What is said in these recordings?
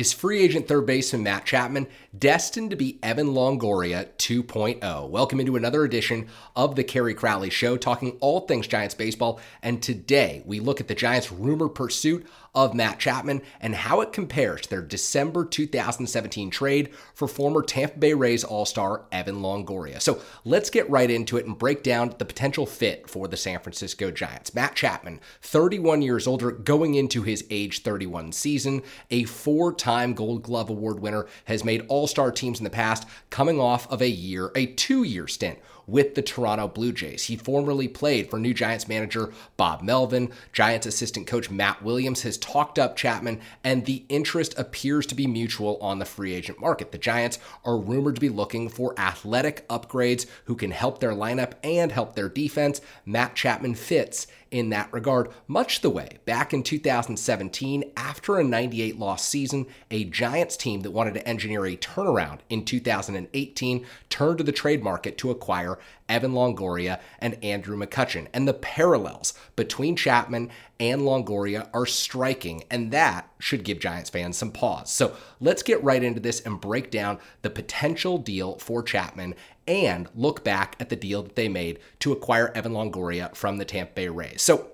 Is free agent third baseman Matt Chapman destined to be Evan Longoria 2.0? Welcome into another edition of the Kerry Crowley Show, talking all things Giants baseball. And today we look at the Giants' rumored pursuit of Matt Chapman and how it compares to their December 2017 trade for former Tampa Bay Rays All Star Evan Longoria. So let's get right into it and break down the potential fit for the San Francisco Giants. Matt Chapman, 31 years older, going into his age 31 season, a four time Gold Glove Award winner, has made All Star teams in the past, coming off of a year, a two year stint with the Toronto Blue Jays. He formerly played for new Giants manager Bob Melvin. Giants assistant coach Matt Williams has talked up Chapman, and the interest appears to be mutual on the free agent market. The Giants are rumored to be looking for athletic upgrades who can help their lineup and help their defense. Matt Chapman fits in that regard, much the way back in 2017, after a 98 loss season, a Giants team that wanted to engineer a turnaround in 2018 turned to the trade market to acquire Evan Longoria and Andrew McCutchen. And the parallels between Chapman and Longoria are striking, and that should give Giants fans some pause. So let's get right into this and break down the potential deal for Chapman and look back at the deal that they made to acquire Evan Longoria from the Tampa Bay Rays. So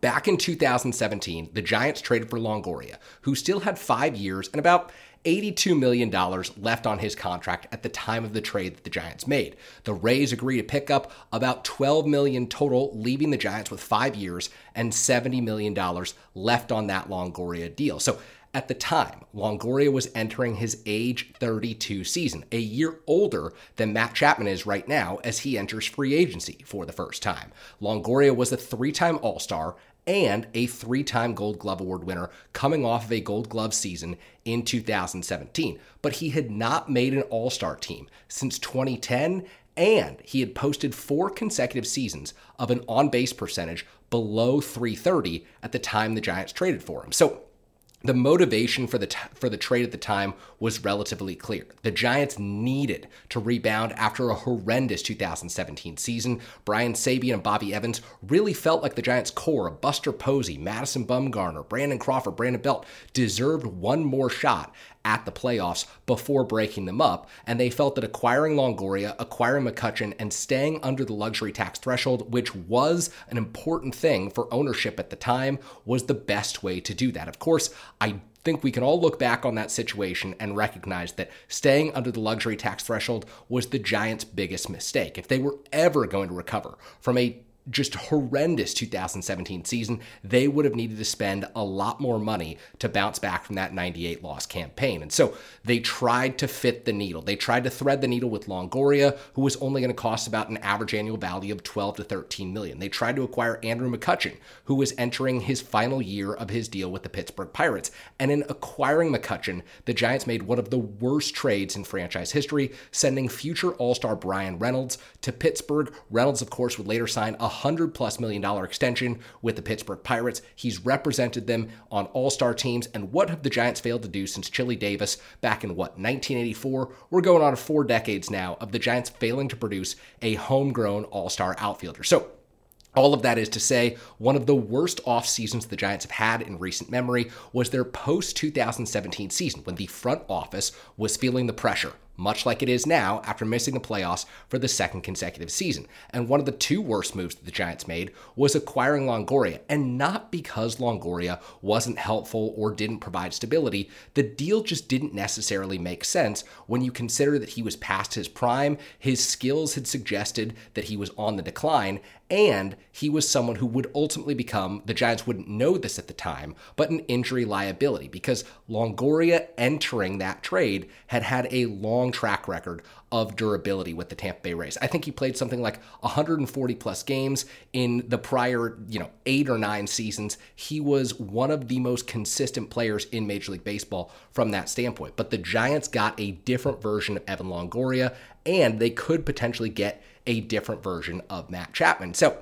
Back in 2017, the Giants traded for Longoria, who still had five years and about $82 million left on his contract at the time of the trade that the Giants made. The Rays agreed to pick up about 12 million total, leaving the Giants with five years and $70 million left on that Longoria deal. So at the time, Longoria was entering his age 32 season, a year older than Matt Chapman is right now as he enters free agency for the first time. Longoria was a three time All Star and a three time Gold Glove Award winner coming off of a Gold Glove season in 2017. But he had not made an All Star team since 2010, and he had posted four consecutive seasons of an on base percentage below 330 at the time the Giants traded for him. So the motivation for the t- for the trade at the time was relatively clear. The Giants needed to rebound after a horrendous 2017 season. Brian Sabean and Bobby Evans really felt like the Giants' core of Buster Posey, Madison Bumgarner, Brandon Crawford, Brandon Belt deserved one more shot at the playoffs before breaking them up, and they felt that acquiring Longoria, acquiring McCutchen, and staying under the luxury tax threshold, which was an important thing for ownership at the time, was the best way to do that. Of course, I think we can all look back on that situation and recognize that staying under the luxury tax threshold was the Giants' biggest mistake. If they were ever going to recover from a just horrendous 2017 season, they would have needed to spend a lot more money to bounce back from that 98 loss campaign. And so they tried to fit the needle. They tried to thread the needle with Longoria, who was only going to cost about an average annual value of 12 to 13 million. They tried to acquire Andrew McCutchen, who was entering his final year of his deal with the Pittsburgh Pirates. And in acquiring McCutchen, the Giants made one of the worst trades in franchise history, sending future All-Star Bryan Reynolds to Pittsburgh. Reynolds, of course, would later sign a hundred plus million dollar extension with the Pittsburgh Pirates. He's represented them on all star teams. And what have the Giants failed to do since Chili Davis back in what, 1984? We're going on four decades now of the Giants failing to produce a homegrown all star outfielder. So, all of that is to say, one of the worst off seasons the Giants have had in recent memory was their post 2017 season when the front office was feeling the pressure much like it is now after missing the playoffs for the second consecutive season. And one of the two worst moves that the Giants made was acquiring Longoria. And not because Longoria wasn't helpful or didn't provide stability, the deal just didn't necessarily make sense when you consider that he was past his prime, his skills had suggested that he was on the decline, and he was someone who would ultimately become, the Giants wouldn't know this at the time, but an injury liability because Longoria entering that trade had had a long track record of durability with the Tampa Bay Rays. I think he played something like 140 plus games in the prior, you know, 8 or 9 seasons. He was one of the most consistent players in Major League Baseball from that standpoint. But the Giants got a different version of Evan Longoria and they could potentially get a different version of Matt Chapman. So,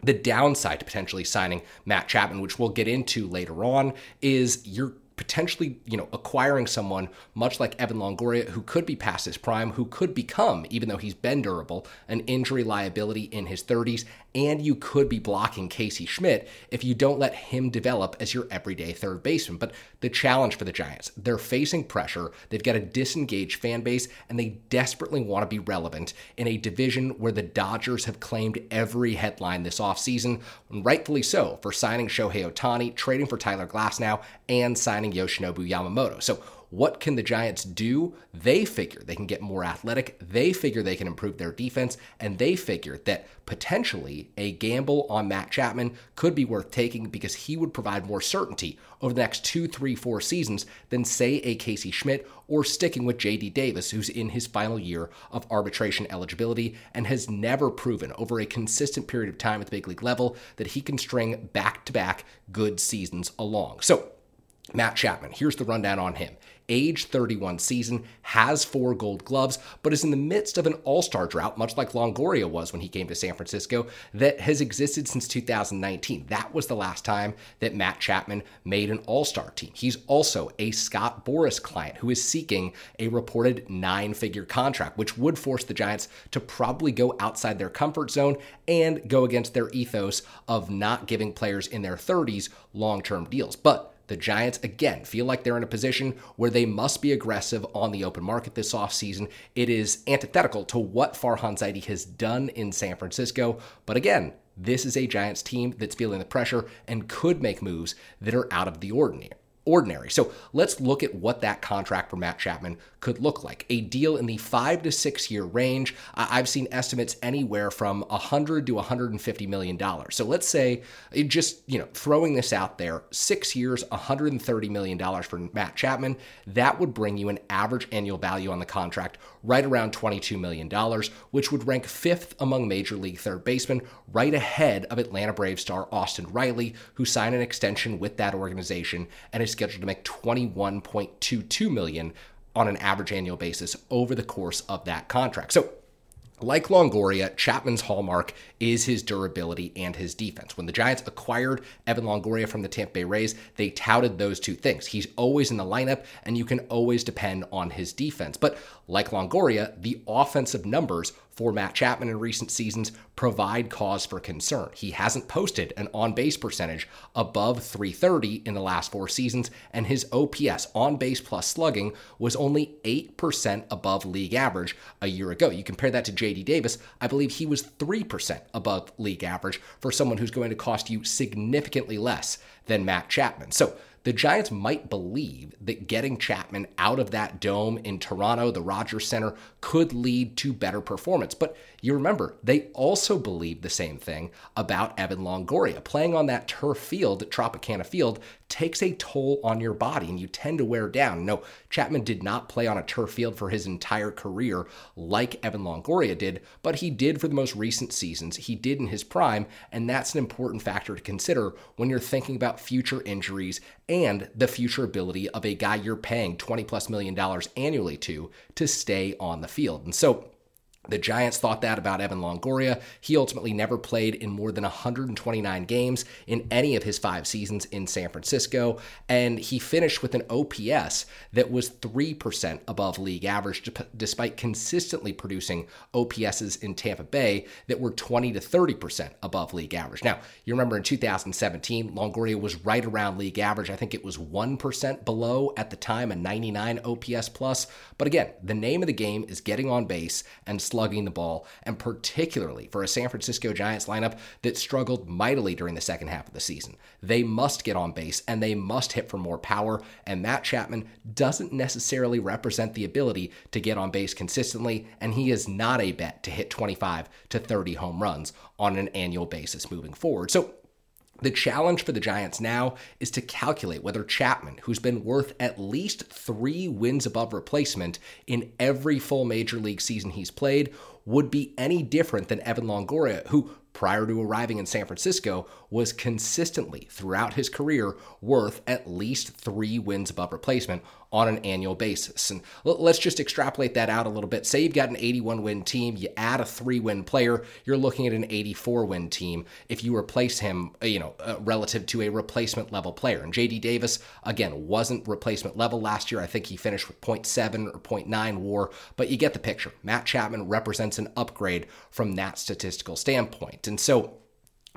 the downside to potentially signing Matt Chapman, which we'll get into later on, is you're potentially, you know, acquiring someone much like Evan Longoria, who could be past his prime, who could become, even though he's been durable, an injury liability in his 30s, and you could be blocking Casey Schmitt if you don't let him develop as your everyday third baseman. But the challenge for the Giants, they're facing pressure, they've got a disengaged fan base, and they desperately want to be relevant in a division where the Dodgers have claimed every headline this offseason, rightfully so, for signing Shohei Ohtani, trading for Tyler Glasnow, and signing Yoshinobu Yamamoto. So what can the Giants do? They figure they can get more athletic. They figure they can improve their defense. And they figure that potentially a gamble on Matt Chapman could be worth taking because he would provide more certainty over the next two, three, four seasons than, say, a Casey Schmitt or sticking with JD Davis, who's in his final year of arbitration eligibility and has never proven over a consistent period of time at the big league level that he can string back to back good seasons along. So, Matt Chapman, here's the rundown on him age 31 season, has four gold gloves, but is in the midst of an all star drought, much like Longoria was when he came to San Francisco, that has existed since 2019. That was the last time that Matt Chapman made an all star team. He's also a Scott Boras client who is seeking a reported nine figure contract, which would force the Giants to probably go outside their comfort zone and go against their ethos of not giving players in their 30s long term deals. But the Giants, again, feel like they're in a position where they must be aggressive on the open market this offseason. It is antithetical to what Farhan Zaidi has done in San Francisco. But again, this is a Giants team that's feeling the pressure and could make moves that are out of the ordinary ordinary. So let's look at what that contract for Matt Chapman could look like. A deal in the five to six year range. I've seen estimates anywhere from 100 to 150 million dollars. So let's say just you know throwing this out there, six years, 130 million dollars for Matt Chapman. That would bring you an average annual value on the contract right around 22 million dollars, which would rank fifth among major league third basemen, right ahead of Atlanta Brave star Austin Riley, who signed an extension with that organization and is scheduled to make 21.22 million on an average annual basis over the course of that contract. So like Longoria, Chapman's hallmark is his durability and his defense. When the Giants acquired Evan Longoria from the Tampa Bay Rays, they touted those two things. He's always in the lineup, and you can always depend on his defense. But like Longoria, the offensive numbers for Matt Chapman in recent seasons provide cause for concern. He hasn't posted an on base percentage above 330 in the last four seasons, and his OPS, on base plus slugging, was only 8% above league average a year ago. You compare that to JD Davis, I believe he was 3% above league average for someone who's going to cost you significantly less than Matt Chapman. So the Giants might believe that getting Chapman out of that dome in Toronto, the Rogers Center, could lead to better performance. But you remember, they also believe the same thing about Evan Longoria. Playing on that turf field at Tropicana Field takes a toll on your body and you tend to wear down. No, Chapman did not play on a turf field for his entire career like Evan Longoria did, but he did for the most recent seasons. He did in his prime, and that's an important factor to consider when you're thinking about future injuries and the future ability of a guy you're paying 20 plus million dollars annually to to stay on the field. And so the Giants thought that about Evan Longoria. He ultimately never played in more than 129 games in any of his five seasons in San Francisco, and he finished with an OPS that was 3% above league average, despite consistently producing OPSs in Tampa Bay that were 20 to 30% above league average. Now, you remember in 2017, Longoria was right around league average. I think it was 1% below at the time, a 99 OPS plus. But again, the name of the game is getting on base and slugging the ball, and particularly for a San Francisco Giants lineup that struggled mightily during the second half of the season. They must get on base and they must hit for more power, and Matt Chapman doesn't necessarily represent the ability to get on base consistently, and he is not a bet to hit 25 to 30 home runs on an annual basis moving forward. So the challenge for the Giants now is to calculate whether Chapman, who's been worth at least three wins above replacement in every full major league season he's played, would be any different than Evan Longoria, who prior to arriving in San Francisco was consistently throughout his career worth at least three wins above replacement on an annual basis. And let's just extrapolate that out a little bit. Say you've got an 81 win team, you add a three win player, you're looking at an 84 win team if you replace him, uh, you know, uh, relative to a replacement level player. And JD Davis, again, wasn't replacement level last year. I think he finished with 0.7 or 0.9 war, but you get the picture. Matt Chapman represents an upgrade from that statistical standpoint. And so,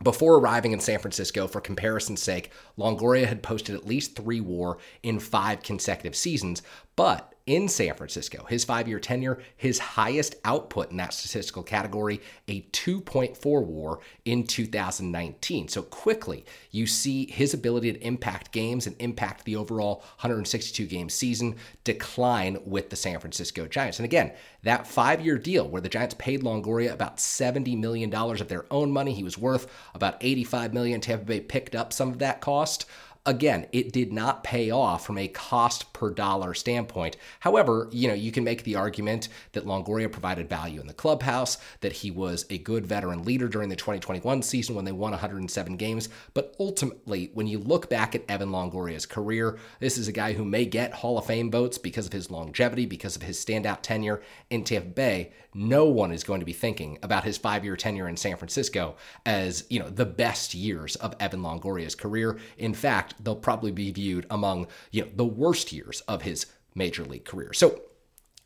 before arriving in San Francisco, for comparison's sake, Longoria had posted at least three war in five consecutive seasons, but in San Francisco. His five year tenure, his highest output in that statistical category, a 2.4 war in 2019. So quickly, you see his ability to impact games and impact the overall 162 game season decline with the San Francisco Giants. And again, that five year deal where the Giants paid Longoria about $70 million of their own money, he was worth about 85 million. Tampa Bay picked up some of that cost. Again, it did not pay off from a cost per dollar standpoint. However, you know, you can make the argument that Longoria provided value in the clubhouse, that he was a good veteran leader during the 2021 season when they won 107 games. But ultimately, when you look back at Evan Longoria's career, this is a guy who may get Hall of Fame votes because of his longevity, because of his standout tenure in Tampa Bay. No one is going to be thinking about his five-year tenure in San Francisco as, you know, the best years of Evan Longoria's career. In fact, they'll probably be viewed among you know the worst years of his major league career. So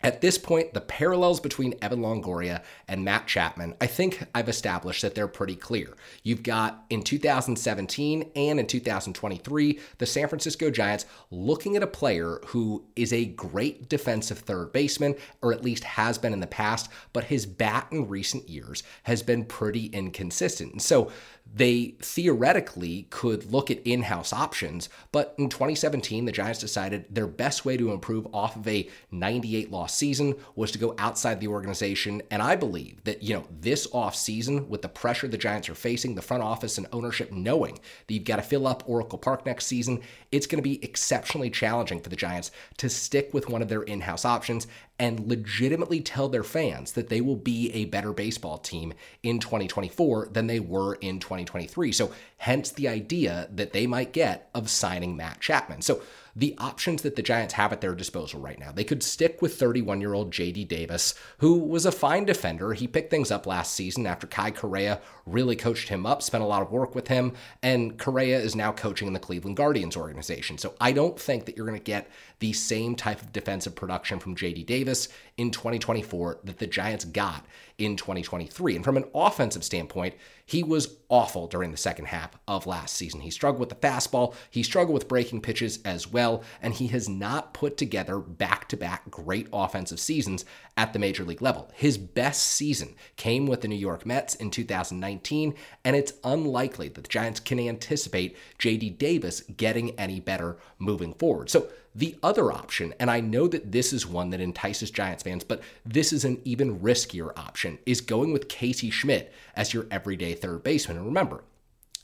at this point, the parallels between Evan Longoria and Matt Chapman, I think I've established that they're pretty clear. You've got in 2017 and in 2023, the San Francisco Giants looking at a player who is a great defensive third baseman, or at least has been in the past, but his bat in recent years has been pretty inconsistent. And so they theoretically could look at in house options, but in 2017, the Giants decided their best way to improve off of a 98 loss season was to go outside the organization. And I believe that, you know, this off season, with the pressure the Giants are facing, the front office and ownership knowing that you've got to fill up Oracle Park next season, it's going to be exceptionally challenging for the Giants to stick with one of their in house options and legitimately tell their fans that they will be a better baseball team in 2024 than they were in 2023. So, hence the idea that they might get of signing Matt Chapman. So, the options that the Giants have at their disposal right now. They could stick with 31 year old JD Davis, who was a fine defender. He picked things up last season after Kai Correa really coached him up, spent a lot of work with him, and Correa is now coaching in the Cleveland Guardians organization. So I don't think that you're going to get the same type of defensive production from JD Davis in 2024 that the Giants got in 2023. And from an offensive standpoint, he was awful during the second half of last season. He struggled with the fastball, he struggled with breaking pitches as well, and he has not put together back to back great offensive seasons at the major league level. His best season came with the New York Mets in 2019, and it's unlikely that the Giants can anticipate JD Davis getting any better moving forward. So the other option, and I know that this is one that entices Giants fans, but this is an even riskier option, is going with Casey Schmitt as your everyday third baseman. And remember,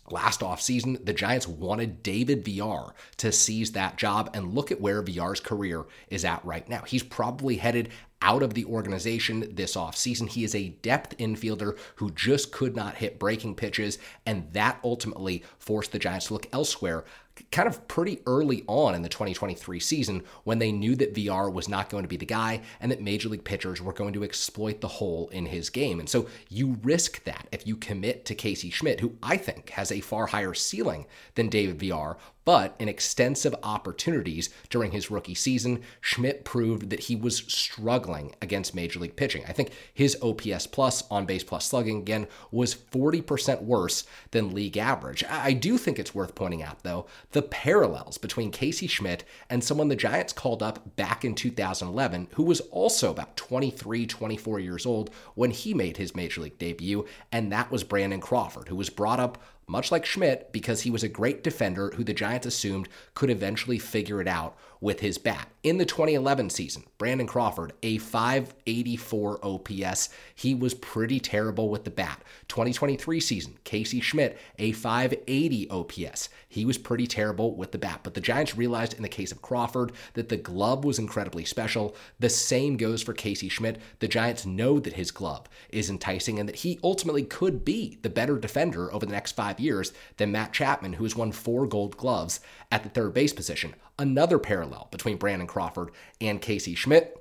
last offseason, the Giants wanted David Villar to seize that job, and look at where Villar's career is at right now. He's probably headed out of the organization this offseason. He is a depth infielder who just could not hit breaking pitches, and that ultimately forced the Giants to look elsewhere kind of pretty early on in the 2023 season when they knew that Villar was not going to be the guy and that major league pitchers were going to exploit the hole in his game. And so you risk that if you commit to Casey Schmitt, who I think has a far higher ceiling than David Villar, but in extensive opportunities during his rookie season, Schmitt proved that he was struggling against major league pitching. I think his OPS plus, on base plus slugging again, was 40% worse than league average. I do think it's worth pointing out, though, the parallels between Casey Schmitt and someone the Giants called up back in 2011, who was also about 23, 24 years old when he made his major league debut, and that was Brandon Crawford, who was brought up much like Schmitt, because he was a great defender who the Giants assumed could eventually figure it out with his bat. In the 2011 season, Brandon Crawford, a 584 OPS, he was pretty terrible with the bat. 2023 season, Casey Schmitt, a 580 OPS. He was pretty terrible with the bat. But the Giants realized in the case of Crawford that the glove was incredibly special. The same goes for Casey Schmitt. The Giants know that his glove is enticing and that he ultimately could be the better defender over the next five years than Matt Chapman, who has won four gold gloves at the third base position. Another parallel between Brandon Crawford and Casey Schmitt.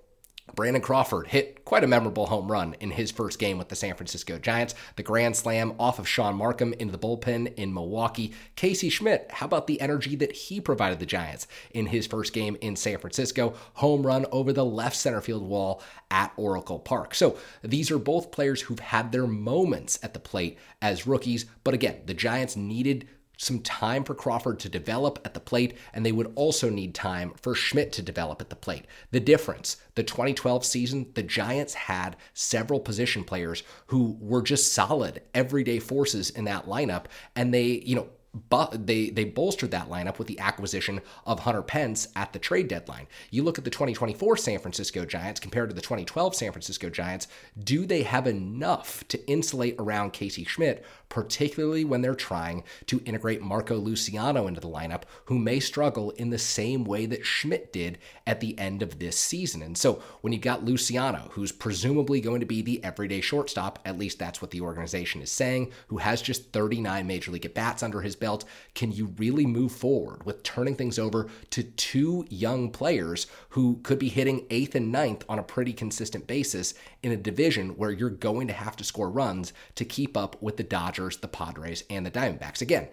Brandon Crawford hit quite a memorable home run in his first game with the San Francisco Giants. The grand slam off of Shaun Marcum into the bullpen in Milwaukee. Casey Schmitt, how about the energy that he provided the Giants in his first game in San Francisco? Home run over the left center field wall at Oracle Park. So these are both players who've had their moments at the plate as rookies, but again, the Giants needed some time for Crawford to develop at the plate, and they would also need time for Schmitt to develop at the plate. The difference the 2012 season, the Giants had several position players who were just solid, everyday forces in that lineup, and they, you know, but they they bolstered that lineup with the acquisition of Hunter Pence at the trade deadline. You look at the 2024 San Francisco Giants compared to the 2012 San Francisco Giants, do they have enough to insulate around Casey Schmitt, particularly when they're trying to integrate Marco Luciano into the lineup, who may struggle in the same way that Schmitt did at the end of this season. And so when you've got Luciano, who's presumably going to be the everyday shortstop, at least that's what the organization is saying, who has just 39 major league at bats under his belt, can you really move forward with turning things over to two young players who could be hitting eighth and ninth on a pretty consistent basis in a division where you're going to have to score runs to keep up with the Dodgers, the Padres, and the Diamondbacks? Again,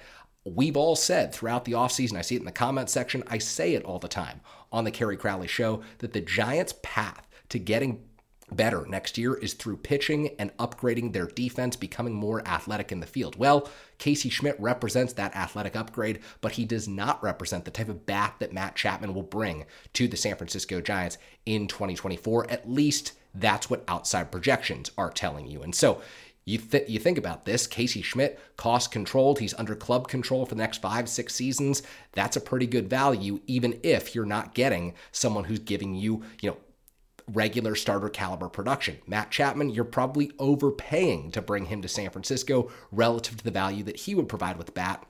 we've all said throughout the offseason, I see it in the comment section, I say it all the time on the Kerry Crowley show, that the Giants' path to getting better next year is through pitching and upgrading their defense, becoming more athletic in the field. Well, Casey Schmitt represents that athletic upgrade, but he does not represent the type of bat that Matt Chapman will bring to the San Francisco Giants in 2024. At least that's what outside projections are telling you. And so, you, th- you think about this Casey Schmitt, cost controlled. He's under club control for the next five, six seasons. That's a pretty good value, even if you're not getting someone who's giving you, you know, regular starter caliber production. Matt Chapman, you're probably overpaying to bring him to San Francisco relative to the value that he would provide with bat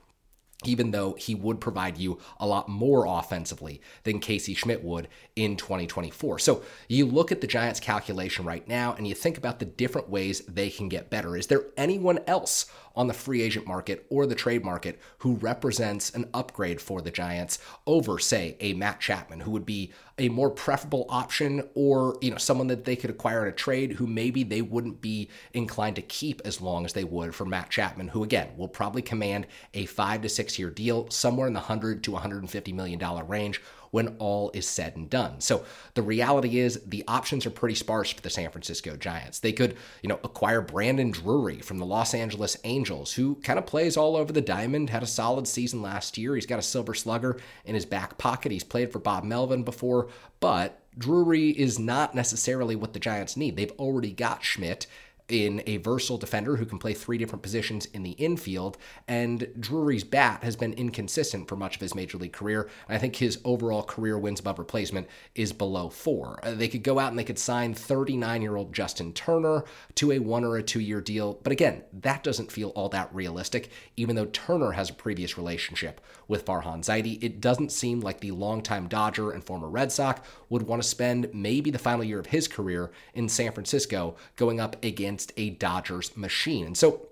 even though he would provide you a lot more offensively than Casey Schmitt would in 2024. So you look at the Giants' calculation right now and you think about the different ways they can get better. Is there anyone else on the free agent market or the trade market who represents an upgrade for the Giants over, say, a Matt Chapman, who would be a more preferable option, or you know, someone that they could acquire in a trade who maybe they wouldn't be inclined to keep as long as they would for Matt Chapman, who again will probably command a five to six year deal somewhere in the 100 to 150 million dollar range when all is said and done. So the reality is the options are pretty sparse for the San Francisco Giants. They could, you know, acquire Brandon Drury from the Los Angeles Angels, who kind of plays all over the diamond, had a solid season last year. He's got a silver slugger in his back pocket. He's played for Bob Melvin before, but Drury is not necessarily what the Giants need. They've already got Schmitt in a versatile defender who can play three different positions in the infield. And Drury's bat has been inconsistent for much of his major league career. And I think his overall career wins above replacement is below four. Uh, they could go out and they could sign 39 year old Justin Turner to a one or a two year deal. But again, that doesn't feel all that realistic, even though Turner has a previous relationship with Farhan Zaidi. It doesn't seem like the longtime Dodger and former Red Sox would want to spend maybe the final year of his career in San Francisco going up against against a Dodgers machine. And so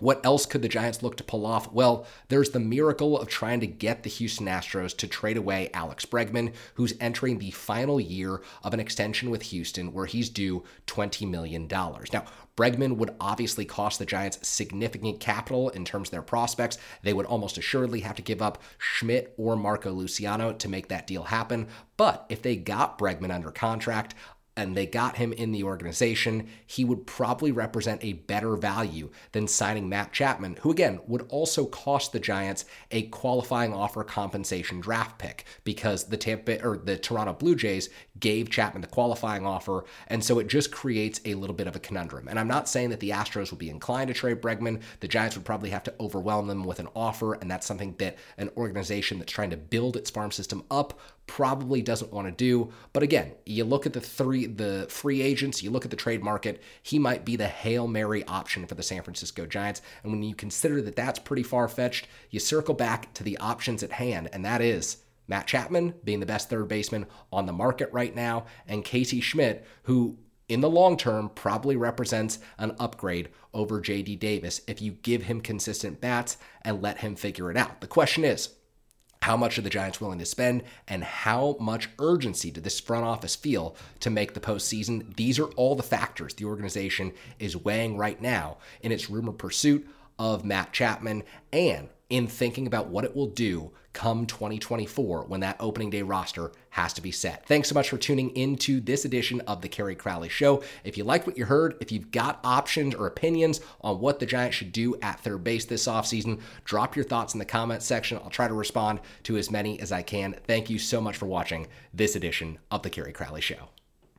what else could the Giants look to pull off? Well, there's the miracle of trying to get the Houston Astros to trade away Alex Bregman, who's entering the final year of an extension with Houston where he's due $20 million. Now, Bregman would obviously cost the Giants significant capital in terms of their prospects. They would almost assuredly have to give up Schmitt or Marco Luciano to make that deal happen. But if they got Bregman under contract, and they got him in the organization, he would probably represent a better value than signing Matt Chapman, who again would also cost the Giants a qualifying offer compensation draft pick because the Tampa or the Toronto Blue Jays gave Chapman the qualifying offer. And so it just creates a little bit of a conundrum. And I'm not saying that the Astros would be inclined to trade Bregman. The Giants would probably have to overwhelm them with an offer. And that's something that an organization that's trying to build its farm system up probably doesn't want to do. But again, you look at the three the free agents, you look at the trade market, he might be the Hail Mary option for the San Francisco Giants. And when you consider that that's pretty far fetched, you circle back to the options at hand, and that is Matt Chapman being the best third baseman on the market right now, and Casey Schmitt, who in the long term probably represents an upgrade over JD Davis if you give him consistent bats and let him figure it out. The question is, how much are the Giants willing to spend, and how much urgency did this front office feel to make the postseason? These are all the factors the organization is weighing right now in its rumor pursuit of Matt Chapman and in thinking about what it will do come 2024 when that opening day roster has to be set. Thanks so much for tuning into this edition of the Kerry Crowley Show. If you like what you heard, if you've got options or opinions on what the Giants should do at third base this offseason, drop your thoughts in the comments section. I'll try to respond to as many as I can. Thank you so much for watching this edition of the Kerry Crowley Show.